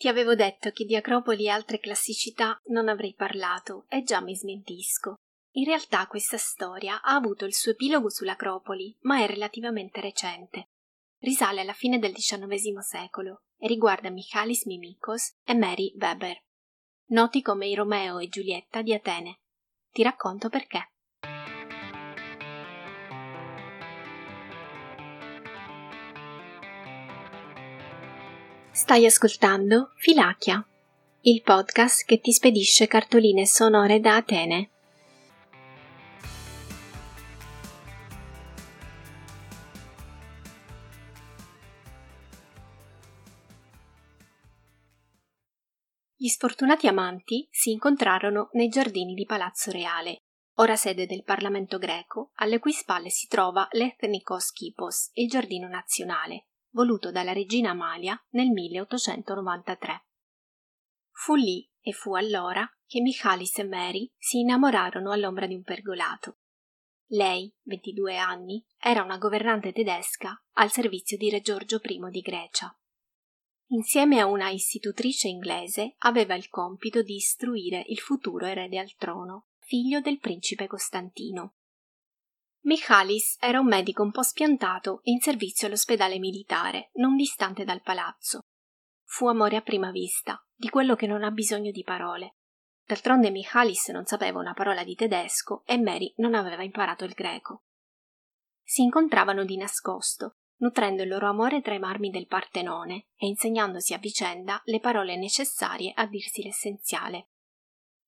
Ti avevo detto che di Acropoli e altre classicità non avrei parlato e già mi smentisco. In realtà questa storia ha avuto il suo epilogo sull'Acropoli, ma è relativamente recente. Risale alla fine del XIX secolo e riguarda Michalis Mimikos e Mary Weber, noti come i Romeo e Giulietta di Atene. Ti racconto perché. Stai ascoltando Filachia, il podcast che ti spedisce cartoline sonore da Atene. Gli sfortunati amanti si incontrarono nei giardini di Palazzo Reale, ora sede del Parlamento greco, alle cui spalle si trova l'Ethnikos Kipos, il giardino nazionale, voluto dalla regina Amalia nel 1893. Fu lì e fu allora che Michalis e Mary si innamorarono all'ombra di un pergolato. Lei, 22 anni, era una governante tedesca al servizio di Re Giorgio I di Grecia. Insieme a una istitutrice inglese aveva il compito di istruire il futuro erede al trono, figlio del principe Costantino. Michalis era un medico un po' spiantato in servizio all'ospedale militare, non distante dal palazzo. Fu amore a prima vista, di quello che non ha bisogno di parole. D'altronde Michalis non sapeva una parola di tedesco e Mary non aveva imparato il greco. Si incontravano di nascosto, nutrendo il loro amore tra i marmi del Partenone e insegnandosi a vicenda le parole necessarie a dirsi l'essenziale.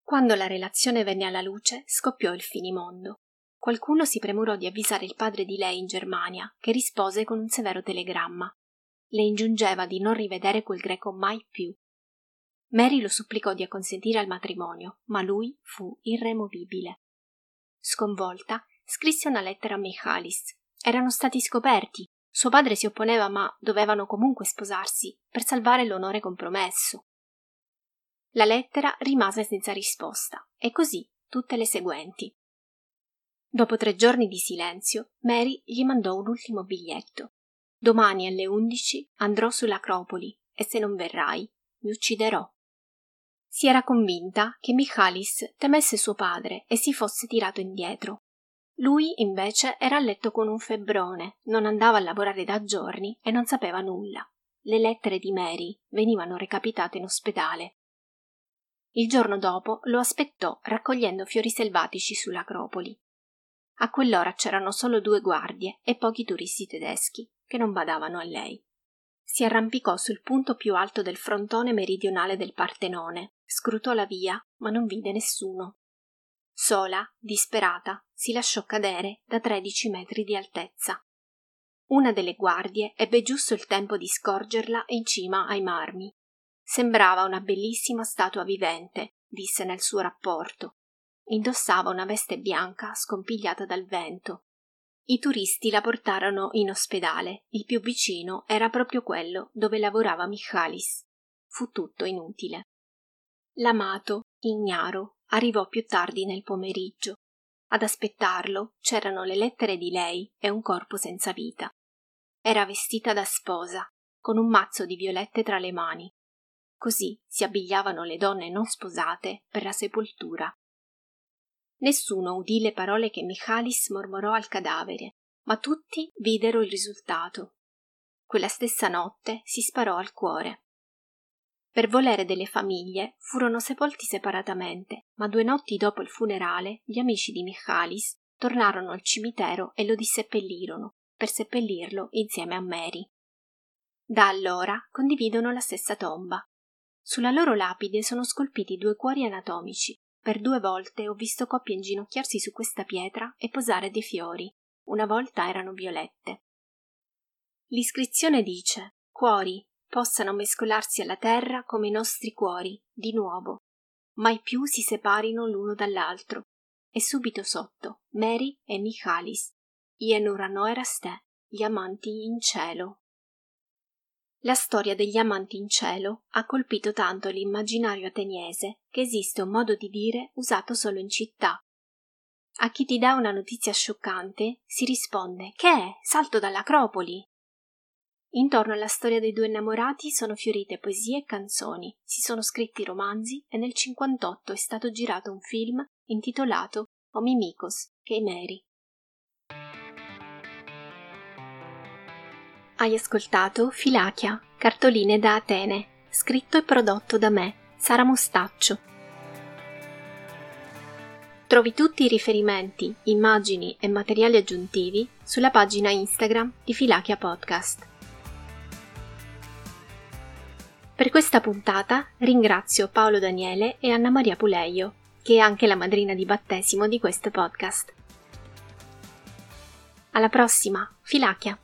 Quando la relazione venne alla luce, scoppiò il finimondo. Qualcuno si premurò di avvisare il padre di lei in Germania, che rispose con un severo telegramma. Le ingiungeva di non rivedere quel greco mai più. Mary lo supplicò di acconsentire al matrimonio, ma lui fu irremovibile. Sconvolta, scrisse una lettera a Michalis. Erano stati scoperti. Suo padre si opponeva, ma dovevano comunque sposarsi per salvare l'onore compromesso. La lettera rimase senza risposta, e così tutte le seguenti. Dopo tre giorni di silenzio, Mary gli mandò un ultimo biglietto. Domani alle undici andrò sull'Acropoli e se non verrai mi ucciderò. Si era convinta che Michalis temesse suo padre e si fosse tirato indietro. Lui invece era a letto con un febbrone, non andava a lavorare da giorni e non sapeva nulla. Le lettere di Mary venivano recapitate in ospedale. Il giorno dopo lo aspettò raccogliendo fiori selvatici sull'Acropoli. A quell'ora c'erano solo due guardie e pochi turisti tedeschi che non badavano a lei. Si arrampicò sul punto più alto del frontone meridionale del Partenone, scrutò la via, ma non vide nessuno. Sola, disperata, si lasciò cadere da tredici metri di altezza. Una delle guardie ebbe giusto il tempo di scorgerla in cima ai marmi. Sembrava una bellissima statua vivente, disse nel suo rapporto, Indossava una veste bianca scompigliata dal vento. I turisti la portarono in ospedale. Il più vicino era proprio quello dove lavorava Michalis. Fu tutto inutile. L'amato, ignaro, arrivò più tardi nel pomeriggio. Ad aspettarlo c'erano le lettere di lei e un corpo senza vita. Era vestita da sposa, con un mazzo di violette tra le mani. Così si abbigliavano le donne non sposate per la sepoltura. Nessuno udì le parole che Michalis mormorò al cadavere, ma tutti videro il risultato. Quella stessa notte si sparò al cuore. Per volere delle famiglie furono sepolti separatamente, ma due notti dopo il funerale gli amici di Michalis tornarono al cimitero e lo disseppellirono, per seppellirlo insieme a Mary. Da allora condividono la stessa tomba. Sulla loro lapide sono scolpiti due cuori anatomici, per due volte ho visto coppie inginocchiarsi su questa pietra e posare dei fiori. Una volta erano violette. L'iscrizione dice Cuori possano mescolarsi alla terra come i nostri cuori, di nuovo. Mai più si separino l'uno dall'altro. E subito sotto Mary e Michalis, Ienurano e Rastè, gli amanti in cielo. La storia degli amanti in cielo ha colpito tanto l'immaginario ateniese che esiste un modo di dire usato solo in città. A chi ti dà una notizia scioccante si risponde Che è? Salto dall'Acropoli. Intorno alla storia dei due innamorati sono fiorite poesie e canzoni, si sono scritti romanzi e nel 58 è stato girato un film intitolato Omimikos Keimeri. Hai ascoltato Filachia, cartoline da Atene, scritto e prodotto da me, Sara Mostaccio. Trovi tutti i riferimenti, immagini e materiali aggiuntivi sulla pagina Instagram di Filachia Podcast. Per questa puntata ringrazio Paolo Daniele e Anna Maria Puleio, che è anche la madrina di battesimo di questo podcast. Alla prossima, Filachia!